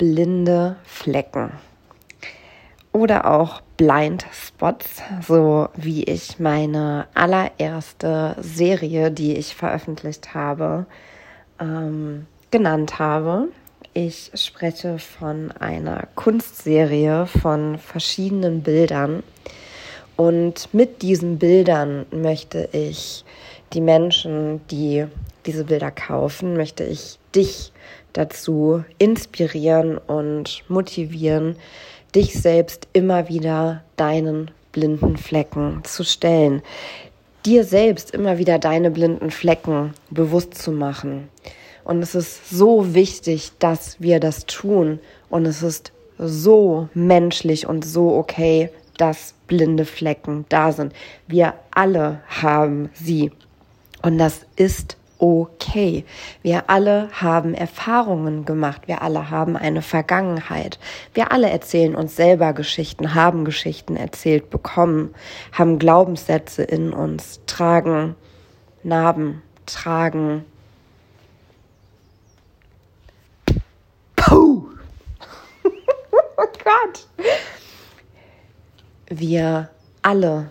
blinde Flecken oder auch Blind Spots, so wie ich meine allererste Serie, die ich veröffentlicht habe, ähm, genannt habe. Ich spreche von einer Kunstserie von verschiedenen Bildern. Und mit diesen Bildern möchte ich die Menschen, die diese Bilder kaufen, möchte ich dich dazu inspirieren und motivieren, dich selbst immer wieder deinen blinden Flecken zu stellen, dir selbst immer wieder deine blinden Flecken bewusst zu machen. Und es ist so wichtig, dass wir das tun. Und es ist so menschlich und so okay, dass blinde Flecken da sind. Wir alle haben sie. Und das ist okay. Wir alle haben Erfahrungen gemacht. Wir alle haben eine Vergangenheit. Wir alle erzählen uns selber Geschichten, haben Geschichten erzählt bekommen, haben Glaubenssätze in uns, tragen Narben, tragen. Puh! oh Gott! Wir alle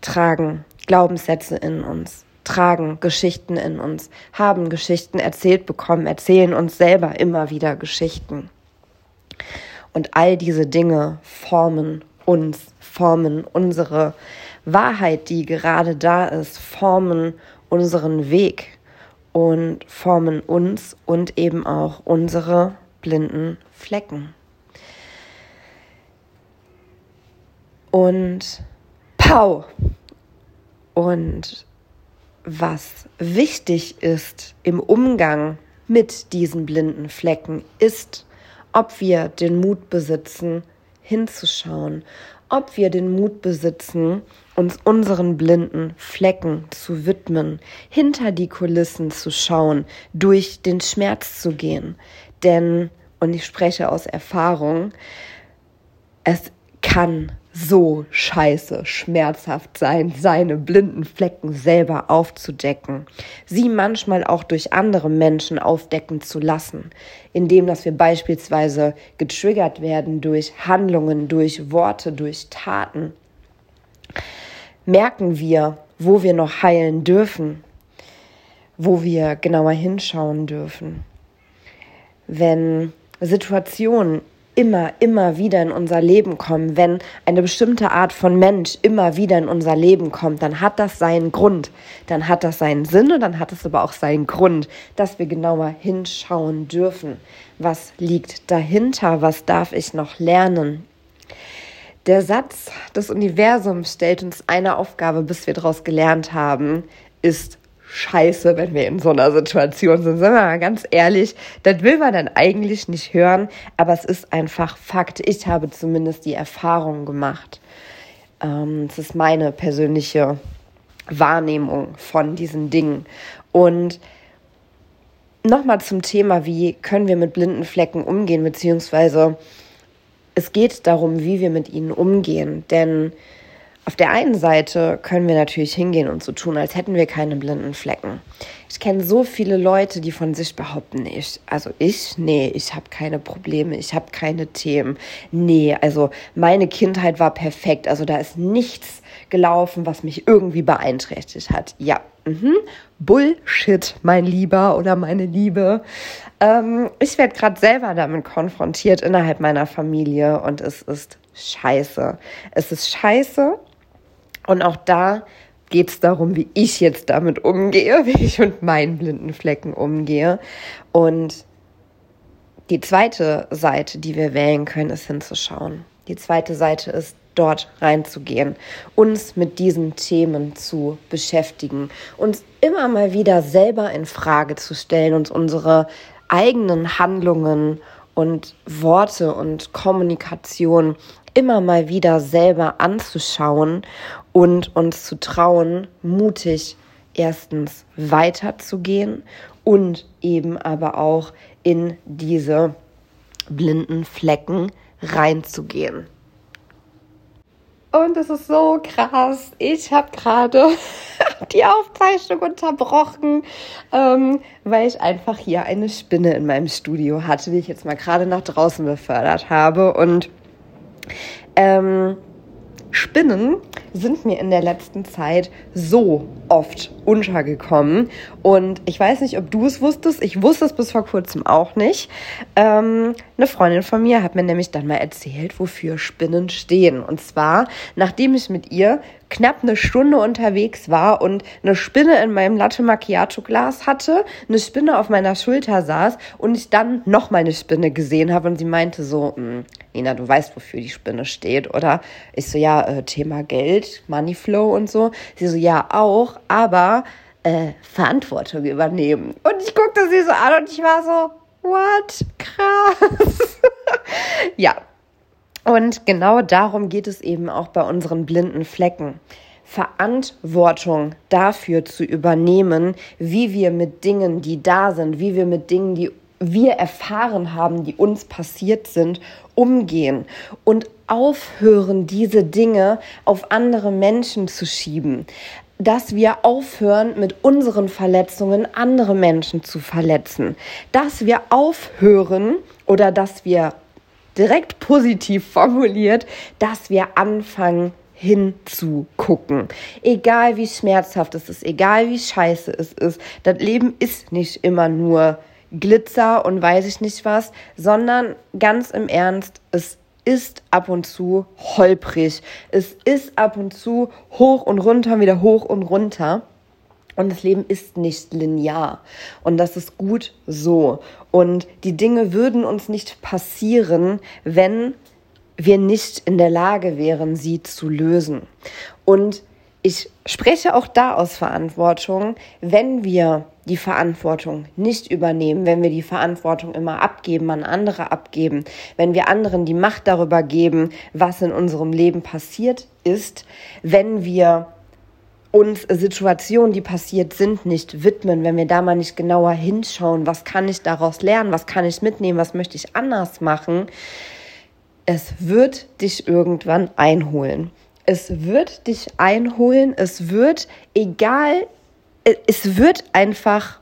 tragen Glaubenssätze in uns tragen Geschichten in uns, haben Geschichten erzählt bekommen, erzählen uns selber immer wieder Geschichten. Und all diese Dinge formen uns, formen unsere Wahrheit, die gerade da ist, formen unseren Weg und formen uns und eben auch unsere blinden Flecken. Und Pau! Und was wichtig ist im Umgang mit diesen blinden Flecken, ist, ob wir den Mut besitzen, hinzuschauen, ob wir den Mut besitzen, uns unseren blinden Flecken zu widmen, hinter die Kulissen zu schauen, durch den Schmerz zu gehen. Denn, und ich spreche aus Erfahrung, es kann so scheiße schmerzhaft sein, seine blinden Flecken selber aufzudecken, sie manchmal auch durch andere Menschen aufdecken zu lassen, indem dass wir beispielsweise getriggert werden durch Handlungen, durch Worte, durch Taten. Merken wir, wo wir noch heilen dürfen, wo wir genauer hinschauen dürfen. Wenn Situationen immer, immer wieder in unser Leben kommen, wenn eine bestimmte Art von Mensch immer wieder in unser Leben kommt, dann hat das seinen Grund, dann hat das seinen Sinn und dann hat es aber auch seinen Grund, dass wir genauer hinschauen dürfen. Was liegt dahinter? Was darf ich noch lernen? Der Satz des Universums stellt uns eine Aufgabe, bis wir daraus gelernt haben, ist scheiße, wenn wir in so einer Situation sind. Sind wir mal ganz ehrlich, das will man dann eigentlich nicht hören, aber es ist einfach Fakt. Ich habe zumindest die Erfahrung gemacht. Ähm, es ist meine persönliche Wahrnehmung von diesen Dingen. Und nochmal zum Thema, wie können wir mit blinden Flecken umgehen, beziehungsweise es geht darum, wie wir mit ihnen umgehen. Denn auf der einen Seite können wir natürlich hingehen und so tun, als hätten wir keine blinden Flecken. Ich kenne so viele Leute, die von sich behaupten, ich, also ich, nee, ich habe keine Probleme, ich habe keine Themen. Nee, also meine Kindheit war perfekt, also da ist nichts gelaufen, was mich irgendwie beeinträchtigt hat. Ja, mhm. Bullshit, mein Lieber oder meine Liebe. Ähm, ich werde gerade selber damit konfrontiert innerhalb meiner Familie und es ist scheiße. Es ist scheiße und auch da geht es darum, wie ich jetzt damit umgehe, wie ich mit meinen blinden Flecken umgehe. Und die zweite Seite, die wir wählen können, ist hinzuschauen. Die zweite Seite ist dort reinzugehen, uns mit diesen Themen zu beschäftigen, uns immer mal wieder selber in Frage zu stellen, uns unsere eigenen Handlungen und Worte und Kommunikation immer mal wieder selber anzuschauen und uns zu trauen, mutig erstens weiterzugehen und eben aber auch in diese blinden Flecken reinzugehen. Und es ist so krass. Ich habe gerade die Aufzeichnung unterbrochen, ähm, weil ich einfach hier eine Spinne in meinem Studio hatte, die ich jetzt mal gerade nach draußen befördert habe. Und ähm, Spinnen sind mir in der letzten Zeit so oft untergekommen. Und ich weiß nicht, ob du es wusstest. Ich wusste es bis vor kurzem auch nicht. Ähm, eine Freundin von mir hat mir nämlich dann mal erzählt, wofür Spinnen stehen. Und zwar, nachdem ich mit ihr knapp eine Stunde unterwegs war und eine Spinne in meinem Latte Macchiato Glas hatte, eine Spinne auf meiner Schulter saß und ich dann noch mal eine Spinne gesehen habe und sie meinte so, hm, Nina, du weißt, wofür die Spinne steht, oder? Ich so, ja, äh, Thema Geld, Moneyflow und so. Sie so, ja, auch, aber äh, Verantwortung übernehmen. Und ich guckte sie so an und ich war so, what? Krass. ja, und genau darum geht es eben auch bei unseren blinden Flecken. Verantwortung dafür zu übernehmen, wie wir mit Dingen, die da sind, wie wir mit Dingen, die wir erfahren haben, die uns passiert sind, umgehen und aufhören, diese Dinge auf andere Menschen zu schieben. Dass wir aufhören, mit unseren Verletzungen andere Menschen zu verletzen. Dass wir aufhören oder dass wir direkt positiv formuliert, dass wir anfangen hinzugucken. Egal wie schmerzhaft es ist, egal wie scheiße es ist, das Leben ist nicht immer nur Glitzer und weiß ich nicht was, sondern ganz im Ernst, es ist ab und zu holprig. Es ist ab und zu hoch und runter, wieder hoch und runter. Und das Leben ist nicht linear. Und das ist gut so. Und die Dinge würden uns nicht passieren, wenn wir nicht in der Lage wären, sie zu lösen. Und ich spreche auch da aus Verantwortung, wenn wir die Verantwortung nicht übernehmen, wenn wir die Verantwortung immer abgeben, an andere abgeben, wenn wir anderen die Macht darüber geben, was in unserem Leben passiert ist, wenn wir uns Situationen, die passiert sind, nicht widmen, wenn wir da mal nicht genauer hinschauen, was kann ich daraus lernen, was kann ich mitnehmen, was möchte ich anders machen, es wird dich irgendwann einholen. Es wird dich einholen, es wird, egal, es wird einfach,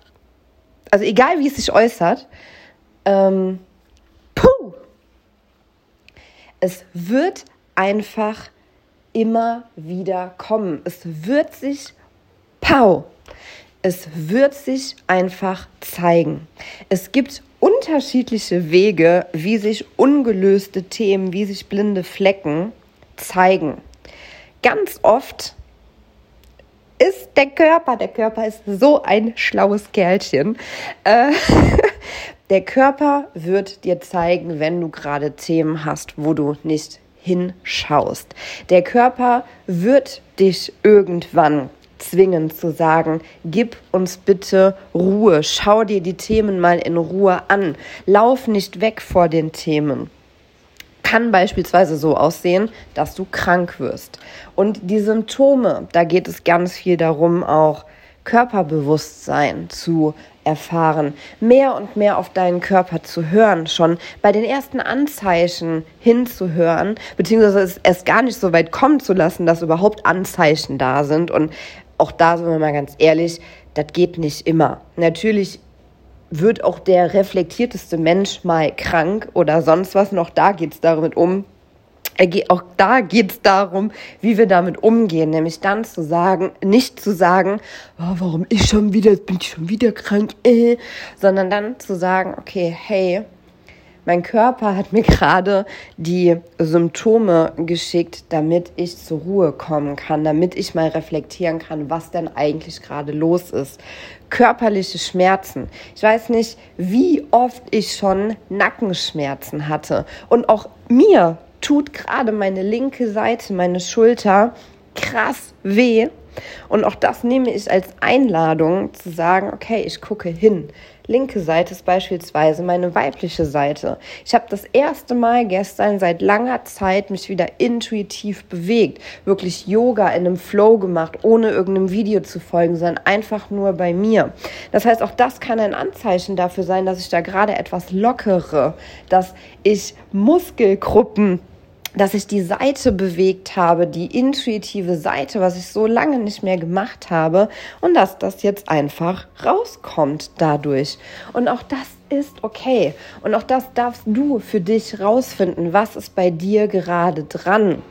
also egal wie es sich äußert, ähm, puh, es wird einfach immer wieder kommen. Es wird sich, pau, es wird sich einfach zeigen. Es gibt unterschiedliche Wege, wie sich ungelöste Themen, wie sich blinde Flecken zeigen. Ganz oft ist der Körper, der Körper ist so ein schlaues Kerlchen. Äh, der Körper wird dir zeigen, wenn du gerade Themen hast, wo du nicht hinschaust. Der Körper wird dich irgendwann zwingen zu sagen, gib uns bitte Ruhe, schau dir die Themen mal in Ruhe an, lauf nicht weg vor den Themen. Kann beispielsweise so aussehen, dass du krank wirst. Und die Symptome, da geht es ganz viel darum, auch Körperbewusstsein zu erfahren, mehr und mehr auf deinen Körper zu hören, schon bei den ersten Anzeichen hinzuhören, beziehungsweise es erst gar nicht so weit kommen zu lassen, dass überhaupt Anzeichen da sind. Und auch da sind wir mal ganz ehrlich, das geht nicht immer. Natürlich wird auch der reflektierteste Mensch mal krank oder sonst was. Noch da geht es damit um, auch da geht es darum, wie wir damit umgehen, nämlich dann zu sagen, nicht zu sagen, oh, warum ich schon wieder, bin ich schon wieder krank, äh, sondern dann zu sagen, okay, hey, mein Körper hat mir gerade die Symptome geschickt, damit ich zur Ruhe kommen kann, damit ich mal reflektieren kann, was denn eigentlich gerade los ist. Körperliche Schmerzen. Ich weiß nicht, wie oft ich schon Nackenschmerzen hatte. Und auch mir tut gerade meine linke Seite, meine Schulter krass weh. Und auch das nehme ich als Einladung zu sagen, okay, ich gucke hin. Linke Seite ist beispielsweise meine weibliche Seite. Ich habe das erste Mal gestern seit langer Zeit mich wieder intuitiv bewegt, wirklich Yoga in einem Flow gemacht, ohne irgendeinem Video zu folgen, sondern einfach nur bei mir. Das heißt, auch das kann ein Anzeichen dafür sein, dass ich da gerade etwas lockere, dass ich Muskelgruppen dass ich die Seite bewegt habe, die intuitive Seite, was ich so lange nicht mehr gemacht habe und dass das jetzt einfach rauskommt dadurch. Und auch das ist okay. Und auch das darfst du für dich rausfinden. Was ist bei dir gerade dran?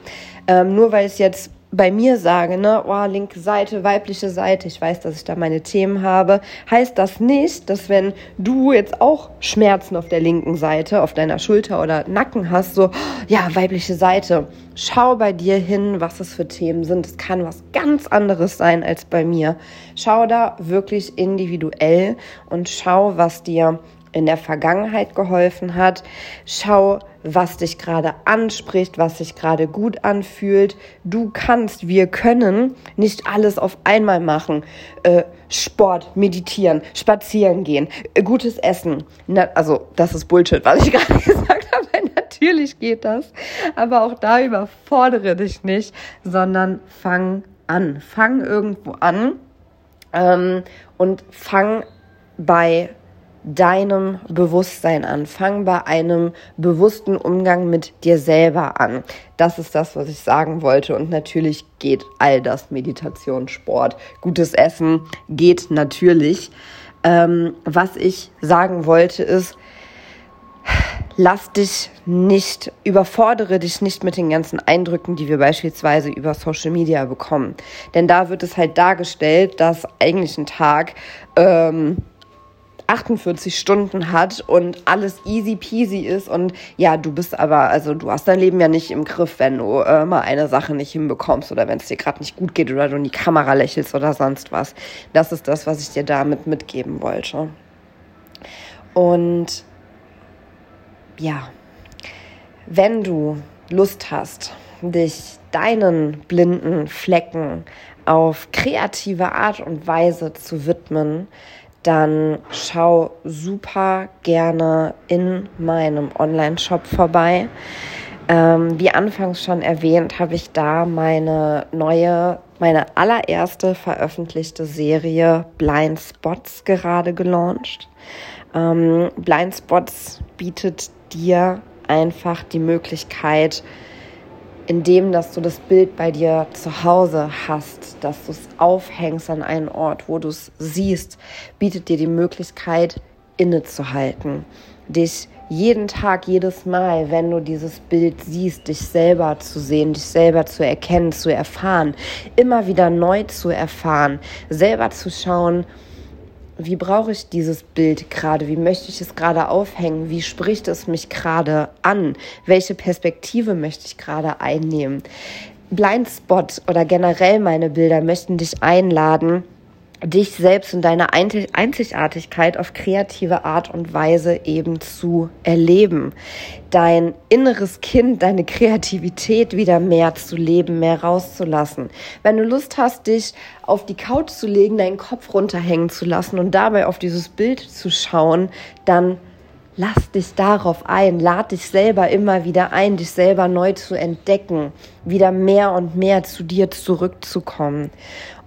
Ähm, nur weil es jetzt bei mir sage, ne, oh, linke Seite, weibliche Seite, ich weiß, dass ich da meine Themen habe, heißt das nicht, dass wenn du jetzt auch Schmerzen auf der linken Seite, auf deiner Schulter oder Nacken hast, so, ja, weibliche Seite, schau bei dir hin, was es für Themen sind. Es kann was ganz anderes sein als bei mir. Schau da wirklich individuell und schau, was dir in der Vergangenheit geholfen hat. Schau, was dich gerade anspricht, was sich gerade gut anfühlt. Du kannst, wir können nicht alles auf einmal machen. Äh, Sport, meditieren, spazieren gehen, äh, gutes Essen. Na, also, das ist Bullshit, was ich gerade gesagt habe. Natürlich geht das. Aber auch da überfordere dich nicht, sondern fang an. Fang irgendwo an ähm, und fang bei deinem Bewusstsein an. Fang bei einem bewussten Umgang mit dir selber an. Das ist das, was ich sagen wollte. Und natürlich geht all das Meditation, Sport, gutes Essen geht natürlich. Ähm, was ich sagen wollte ist, lass dich nicht, überfordere dich nicht mit den ganzen Eindrücken, die wir beispielsweise über Social Media bekommen. Denn da wird es halt dargestellt, dass eigentlich ein Tag ähm, 48 Stunden hat und alles easy peasy ist und ja, du bist aber, also du hast dein Leben ja nicht im Griff, wenn du äh, mal eine Sache nicht hinbekommst oder wenn es dir gerade nicht gut geht oder du in die Kamera lächelst oder sonst was. Das ist das, was ich dir damit mitgeben wollte. Und ja, wenn du Lust hast, dich deinen blinden Flecken auf kreative Art und Weise zu widmen, dann schau super gerne in meinem Online-Shop vorbei. Ähm, wie anfangs schon erwähnt, habe ich da meine neue, meine allererste veröffentlichte Serie Blind Spots gerade gelauncht. Ähm, Blind Spots bietet dir einfach die Möglichkeit, indem dass du das Bild bei dir zu Hause hast, dass du es aufhängst an einen Ort, wo du es siehst, bietet dir die Möglichkeit, innezuhalten, dich jeden Tag, jedes Mal, wenn du dieses Bild siehst, dich selber zu sehen, dich selber zu erkennen, zu erfahren, immer wieder neu zu erfahren, selber zu schauen, wie brauche ich dieses Bild gerade? Wie möchte ich es gerade aufhängen? Wie spricht es mich gerade an? Welche Perspektive möchte ich gerade einnehmen? Blindspot oder generell meine Bilder möchten dich einladen, dich selbst und deine Einzigartigkeit auf kreative Art und Weise eben zu erleben. Dein inneres Kind, deine Kreativität wieder mehr zu leben, mehr rauszulassen. Wenn du Lust hast, dich auf die Couch zu legen, deinen Kopf runterhängen zu lassen und dabei auf dieses Bild zu schauen, dann lass dich darauf ein, lad dich selber immer wieder ein, dich selber neu zu entdecken, wieder mehr und mehr zu dir zurückzukommen.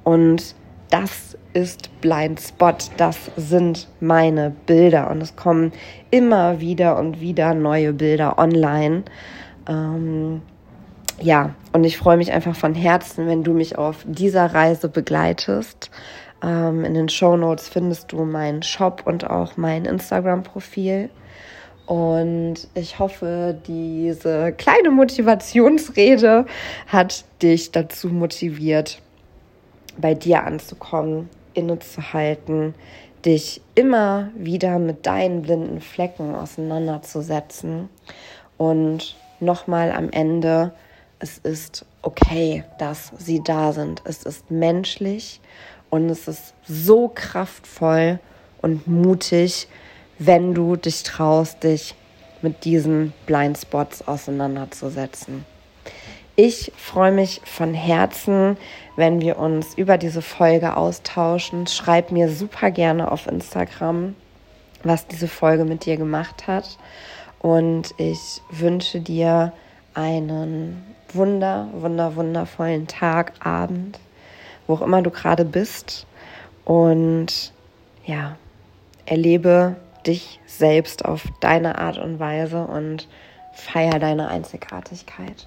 Und das ist Blind Spot, das sind meine Bilder und es kommen immer wieder und wieder neue Bilder online. Ähm, ja, und ich freue mich einfach von Herzen, wenn du mich auf dieser Reise begleitest. Ähm, in den Show Notes findest du meinen Shop und auch mein Instagram-Profil. Und ich hoffe, diese kleine Motivationsrede hat dich dazu motiviert, bei dir anzukommen, innezuhalten, dich immer wieder mit deinen blinden Flecken auseinanderzusetzen und nochmal am Ende, es ist okay, dass sie da sind. Es ist menschlich und es ist so kraftvoll und mutig, wenn du dich traust, dich mit diesen Blindspots auseinanderzusetzen. Ich freue mich von Herzen, wenn wir uns über diese Folge austauschen. Schreib mir super gerne auf Instagram, was diese Folge mit dir gemacht hat. Und ich wünsche dir einen wunder, wunder, wundervollen Tag, Abend, wo auch immer du gerade bist. Und ja, erlebe dich selbst auf deine Art und Weise und Feier deine Einzigartigkeit.